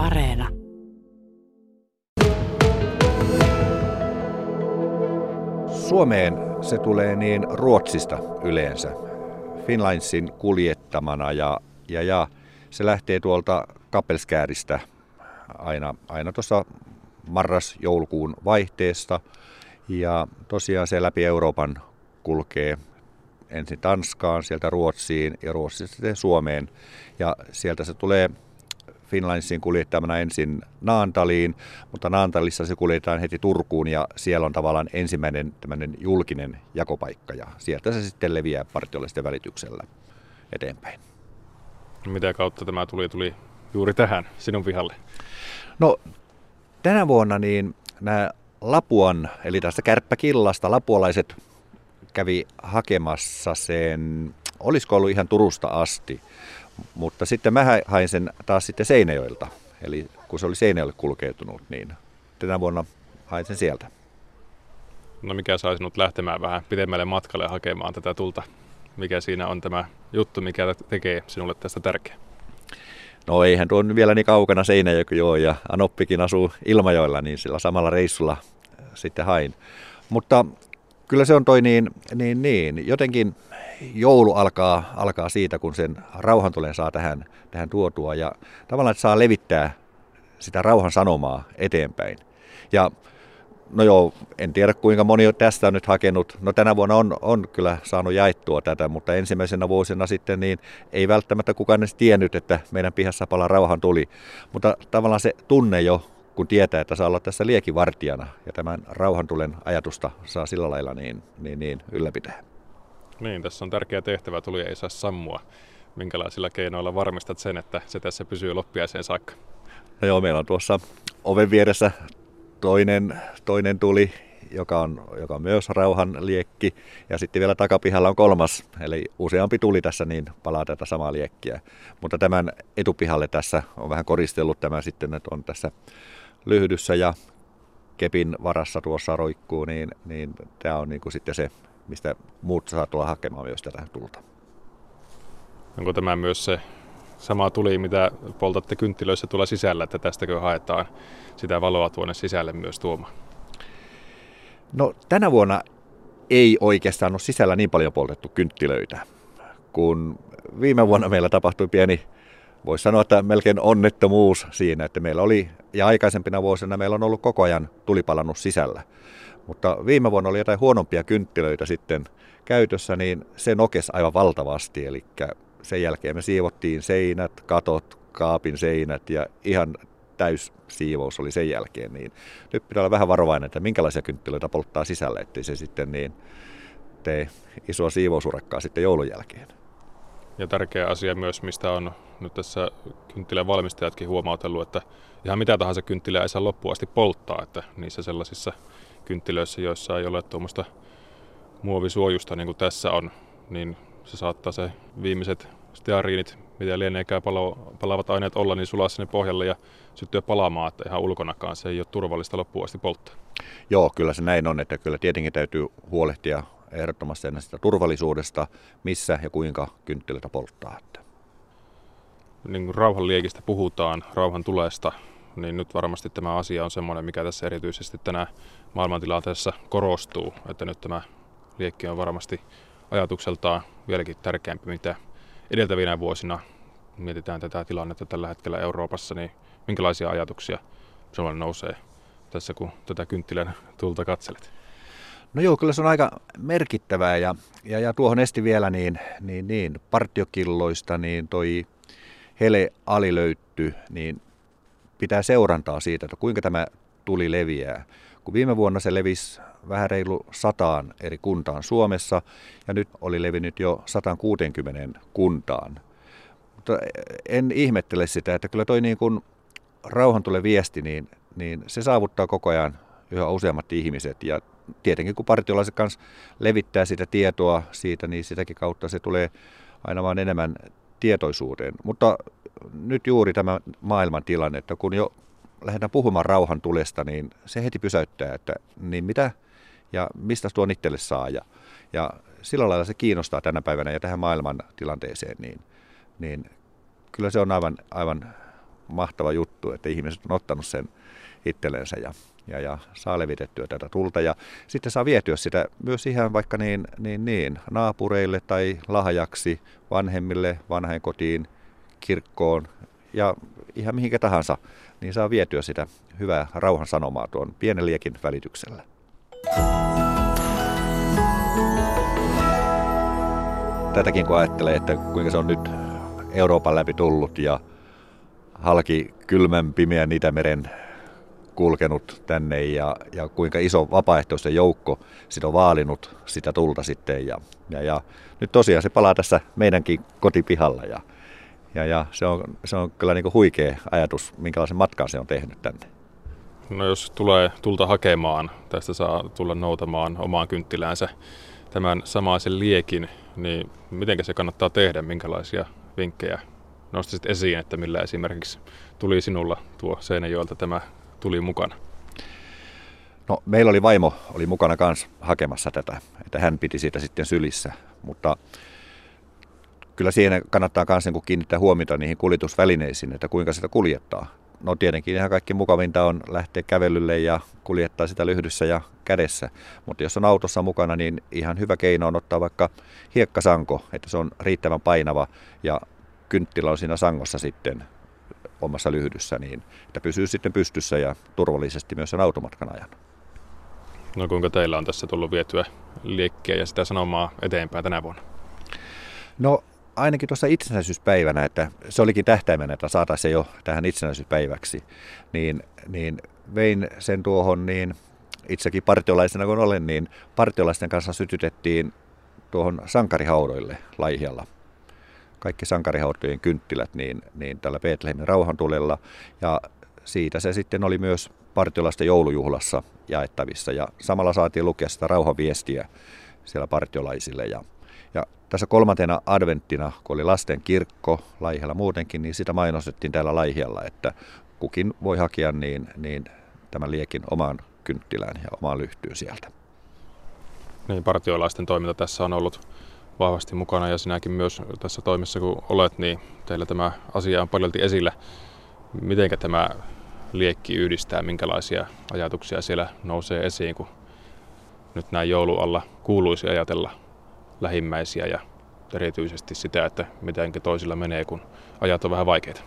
Areena. Suomeen se tulee niin Ruotsista yleensä, Finlandsin kuljettamana ja, ja, ja se lähtee tuolta Kappelskääristä aina, aina tuossa marras-joulukuun vaihteesta ja tosiaan se läpi Euroopan kulkee ensin Tanskaan, sieltä Ruotsiin ja Ruotsista sitten Suomeen ja sieltä se tulee Finlandsin kuljettamana ensin Naantaliin, mutta Naantalissa se kuljetaan heti Turkuun ja siellä on tavallaan ensimmäinen tämmöinen julkinen jakopaikka ja sieltä se sitten leviää partiolaisten välityksellä eteenpäin. Mitä kautta tämä tuli, tuli juuri tähän sinun pihalle? No tänä vuonna niin nämä Lapuan, eli tästä kärppäkillasta, lapuolaiset kävi hakemassa sen, olisiko ollut ihan Turusta asti, mutta sitten mä hain sen taas sitten Seinäjoilta. Eli kun se oli Seinäjoelle kulkeutunut, niin tänä vuonna hain sen sieltä. No mikä sai sinut lähtemään vähän pidemmälle matkalle hakemaan tätä tulta? Mikä siinä on tämä juttu, mikä tekee sinulle tästä tärkeä? No eihän tuo vielä niin kaukana Seinäjoki joo ja Anoppikin asuu Ilmajoilla, niin sillä samalla reissulla sitten hain. Mutta kyllä se on toi niin, niin, niin. jotenkin joulu alkaa, alkaa siitä, kun sen rauhantulen saa tähän, tähän tuotua ja tavallaan, saa levittää sitä rauhan sanomaa eteenpäin. Ja no joo, en tiedä kuinka moni tästä on nyt hakenut. No tänä vuonna on, on kyllä saanut jaettua tätä, mutta ensimmäisenä vuosina sitten niin ei välttämättä kukaan edes tiennyt, että meidän pihassa palaa rauhan tuli. Mutta tavallaan se tunne jo, kun tietää, että saa olla tässä liekivartijana ja tämän rauhantulen ajatusta saa sillä lailla niin, niin, niin ylläpitää. Niin, tässä on tärkeä tehtävä, tuli ei saa sammua. Minkälaisilla keinoilla varmistat sen, että se tässä pysyy loppiaiseen saakka? No joo, meillä on tuossa oven vieressä toinen, toinen tuli, joka on, joka on myös rauhan liekki. Ja sitten vielä takapihalla on kolmas, eli useampi tuli tässä, niin palaa tätä samaa liekkiä. Mutta tämän etupihalle tässä on vähän koristellut tämä sitten, että on tässä lyhdyssä ja kepin varassa tuossa roikkuu, niin, niin tämä on niin kuin sitten se mistä muut saa tulla hakemaan myös tätä tulta. Onko tämä myös se sama tuli, mitä poltatte kynttilöissä tuolla sisällä, että tästäkö haetaan sitä valoa tuonne sisälle myös tuomaan? No tänä vuonna ei oikeastaan ole sisällä niin paljon poltettu kynttilöitä, kun viime vuonna meillä tapahtui pieni, voisi sanoa, että melkein onnettomuus siinä, että meillä oli, ja aikaisempina vuosina meillä on ollut koko ajan tulipalannut sisällä. Mutta viime vuonna oli jotain huonompia kynttilöitä sitten käytössä, niin se nokes aivan valtavasti. Eli sen jälkeen me siivottiin seinät, katot, kaapin seinät ja ihan täys siivous oli sen jälkeen. Niin nyt pitää olla vähän varovainen, että minkälaisia kynttilöitä polttaa sisälle, ettei se sitten niin tee isoa siivousurakkaa sitten joulun jälkeen. Ja tärkeä asia myös, mistä on nyt tässä kynttilän valmistajatkin huomautellut, että ihan mitä tahansa kynttilää ei saa loppuun asti polttaa, että niissä sellaisissa kynttilöissä, joissa ei ole tuommoista muovisuojusta niin kuin tässä on, niin se saattaa se viimeiset steariinit, mitä lieneekään palo, palaavat aineet olla, niin sulaa sinne pohjalle ja syttyä palaamaan, että ihan ulkonakaan se ei ole turvallista loppuun asti polttaa. Joo, kyllä se näin on, että kyllä tietenkin täytyy huolehtia ehdottomasti ennen sitä turvallisuudesta, missä ja kuinka kynttilöitä polttaa. Niin kuin rauhan liekistä puhutaan, rauhan tulesta, niin nyt varmasti tämä asia on semmoinen, mikä tässä erityisesti tänä maailmantilanteessa korostuu, että nyt tämä liekki on varmasti ajatukseltaan vieläkin tärkeämpi, mitä edeltävinä vuosina mietitään tätä tilannetta tällä hetkellä Euroopassa, niin minkälaisia ajatuksia sinulle nousee tässä, kun tätä kynttilän tulta katselet? No joo, kyllä se on aika merkittävää ja, ja, ja tuohon esti vielä niin, niin, niin partiokilloista, niin toi hele alilöytty, niin pitää seurantaa siitä, että kuinka tämä tuli leviää. Kun viime vuonna se levisi vähän reilu sataan eri kuntaan Suomessa ja nyt oli levinnyt jo 160 kuntaan. Mutta en ihmettele sitä, että kyllä toi niin kuin rauhan tulee viesti, niin, niin se saavuttaa koko ajan yhä useammat ihmiset ja tietenkin kun partiolaiset kanssa levittää sitä tietoa siitä, niin sitäkin kautta se tulee aina vaan enemmän tietoisuuteen. Mutta nyt juuri tämä maailman tilanne, että kun jo lähdetään puhumaan rauhan tulesta, niin se heti pysäyttää, että niin mitä ja mistä tuo itselle saa. Ja, ja sillä lailla se kiinnostaa tänä päivänä ja tähän maailman tilanteeseen, niin, niin kyllä se on aivan, aivan mahtava juttu, että ihmiset on ottanut sen itsellensä ja, ja, ja saa levitettyä tätä tulta. Ja sitten saa vietyä sitä myös ihan vaikka niin, niin, niin naapureille tai lahjaksi, vanhemmille, vanhainkotiin, kirkkoon ja ihan mihinkä tahansa, niin saa vietyä sitä hyvää rauhan sanomaa tuon pienen liekin välityksellä. Tätäkin kun ajattelee, että kuinka se on nyt Euroopan läpi tullut ja halki kylmän pimeän Itämeren kulkenut tänne ja, ja kuinka iso vapaaehtoisten joukko sitä on vaalinut sitä tulta sitten. Ja, ja, ja nyt tosiaan se palaa tässä meidänkin kotipihalla ja, ja, ja se, on, se on kyllä niin kuin huikea ajatus, minkälaisen matkan se on tehnyt tänne. No jos tulee tulta hakemaan, tästä saa tulla noutamaan omaan kynttiläänsä tämän samaisen liekin, niin miten se kannattaa tehdä, minkälaisia vinkkejä nostaisit esiin, että millä esimerkiksi tuli sinulla tuo Seinäjoelta tämä tuli mukana? No, meillä oli vaimo oli mukana kanssa hakemassa tätä, että hän piti siitä sitten sylissä, mutta kyllä siihen kannattaa myös niin kiinnittää huomiota niihin kuljetusvälineisiin, että kuinka sitä kuljettaa. No tietenkin ihan kaikki mukavinta on lähteä kävelylle ja kuljettaa sitä lyhdyssä ja kädessä, mutta jos on autossa mukana, niin ihan hyvä keino on ottaa vaikka hiekkasanko, että se on riittävän painava ja kynttilä on siinä sangossa sitten omassa lyhdyssä, niin että pysyy sitten pystyssä ja turvallisesti myös sen automatkan ajan. No kuinka teillä on tässä tullut vietyä liikkeä ja sitä sanomaa eteenpäin tänä vuonna? No ainakin tuossa itsenäisyyspäivänä, että se olikin tähtäimenä, että saataisiin se jo tähän itsenäisyyspäiväksi, niin, niin vein sen tuohon niin itsekin partiolaisena kun olen, niin partiolaisten kanssa sytytettiin tuohon sankarihaudoille Laihialla kaikki sankarihautojen kynttilät niin, niin tällä Betlehemin rauhantulella. Ja siitä se sitten oli myös partiolaisten joulujuhlassa jaettavissa. Ja samalla saatiin lukea sitä rauhaviestiä siellä partiolaisille. Ja, ja tässä kolmantena adventtina, kun oli lasten kirkko Laihella muutenkin, niin sitä mainostettiin täällä Laihialla, että kukin voi hakea niin, niin tämän liekin omaan kynttilään ja omaan lyhtyyn sieltä. Niin, partiolaisten toiminta tässä on ollut vahvasti mukana ja sinäkin myös tässä toimissa kun olet, niin teillä tämä asia on paljolti esillä. Miten tämä liekki yhdistää, minkälaisia ajatuksia siellä nousee esiin, kun nyt näin joulualla kuuluisi ajatella lähimmäisiä ja erityisesti sitä, että miten toisilla menee, kun ajat on vähän vaikeita.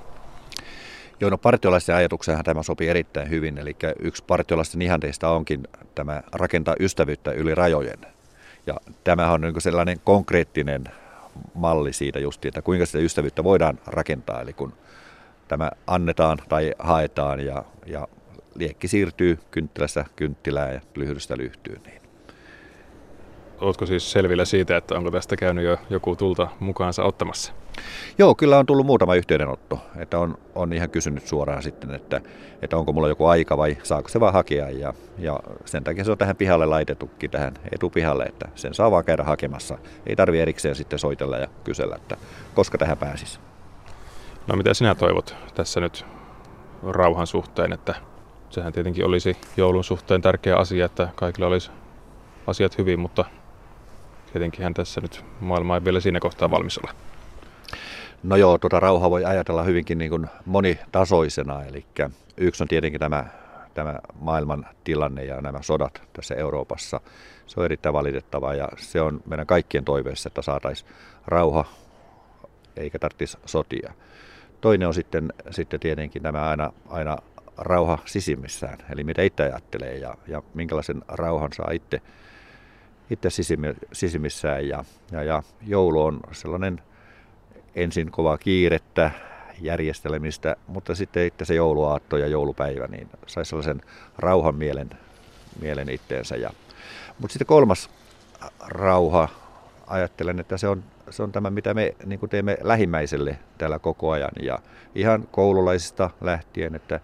Joo, no partiolaisten ajatukseenhan tämä sopii erittäin hyvin. Eli yksi partiolaisten ihanteista onkin tämä rakentaa ystävyyttä yli rajojen. Ja tämähän on niin sellainen konkreettinen malli siitä just, että kuinka sitä ystävyyttä voidaan rakentaa. Eli kun tämä annetaan tai haetaan ja, ja liekki siirtyy kynttilästä kynttilään ja lyhdystä lyhtyyn. Niin. Oletko siis selvillä siitä, että onko tästä käynyt jo joku tulta mukaansa ottamassa? Joo, kyllä on tullut muutama yhteydenotto, että on, on ihan kysynyt suoraan sitten, että, että onko mulla joku aika vai saako se vaan hakea. Ja, ja sen takia se on tähän pihalle laitettukin, tähän etupihalle, että sen saa vaan käydä hakemassa. Ei tarvi erikseen sitten soitella ja kysellä, että koska tähän pääsisi. No mitä sinä toivot tässä nyt rauhan suhteen, että sehän tietenkin olisi joulun suhteen tärkeä asia, että kaikilla olisi asiat hyvin, mutta tietenkin tässä nyt maailma ei vielä siinä kohtaa valmis ole. No joo, tuota rauhaa voi ajatella hyvinkin niin kuin monitasoisena, eli yksi on tietenkin tämä, tämä maailman tilanne ja nämä sodat tässä Euroopassa. Se on erittäin valitettavaa ja se on meidän kaikkien toiveessa, että saataisiin rauha eikä tarvitsisi sotia. Toinen on sitten, sitten tietenkin nämä aina, aina rauha sisimmissään, eli mitä itse ajattelee ja, ja minkälaisen rauhan saa itse, itse sisimissään. Ja, ja, ja joulu on sellainen ensin kovaa kiirettä, järjestelemistä, mutta sitten itse se jouluaatto ja joulupäivä, niin sai sellaisen rauhan mielen, mielen itteensä. Ja, mutta sitten kolmas rauha, ajattelen, että se on, se on tämä, mitä me niin teemme lähimmäiselle täällä koko ajan. Ja ihan koululaisista lähtien, että,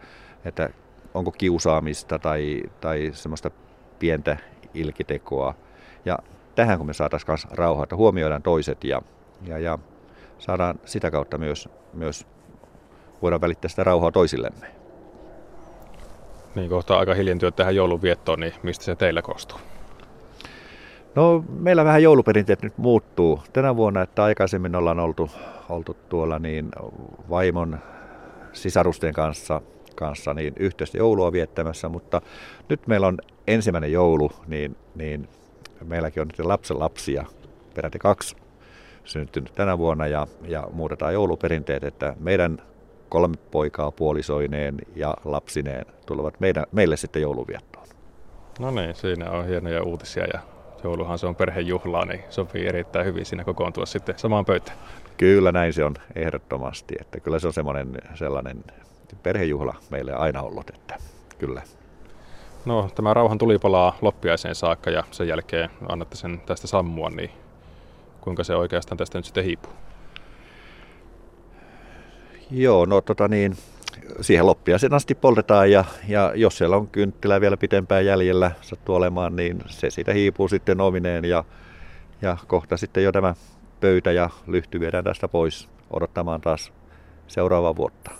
että onko kiusaamista tai, tai semmoista pientä ilkitekoa. Ja tähän kun me saataisiin myös rauhaa, että huomioidaan toiset ja, ja, ja saadaan sitä kautta myös, myös voidaan välittää sitä rauhaa toisillemme. Niin kohta aika hiljentyä tähän joulunviettoon, niin mistä se teillä koostuu? No meillä vähän jouluperinteet nyt muuttuu tänä vuonna, että aikaisemmin ollaan oltu, oltu tuolla niin vaimon sisarusten kanssa, kanssa niin yhteistä joulua viettämässä, mutta nyt meillä on ensimmäinen joulu, niin, niin meilläkin on nyt lapsen lapsia, peräti kaksi syntynyt tänä vuonna ja, ja muutetaan jouluperinteet, että meidän kolme poikaa puolisoineen ja lapsineen tulevat meidän, meille sitten jouluviettoon. No niin, siinä on hienoja uutisia ja jouluhan se on perhejuhlaa, niin sopii erittäin hyvin siinä kokoontua sitten samaan pöytään. Kyllä näin se on ehdottomasti, että kyllä se on semmoinen sellainen perhejuhla meille aina ollut, että kyllä. No tämä rauhan tuli palaa loppiaiseen saakka ja sen jälkeen annatte sen tästä sammua, niin kuinka se oikeastaan tästä nyt sitten hiipuu? Joo, no tota niin, siihen loppiaisen asti poltetaan ja, ja jos siellä on kynttilä vielä pitempään jäljellä sattuu olemaan, niin se siitä hiipuu sitten omineen ja, ja kohta sitten jo tämä pöytä ja lyhty viedään tästä pois odottamaan taas seuraavaa vuotta.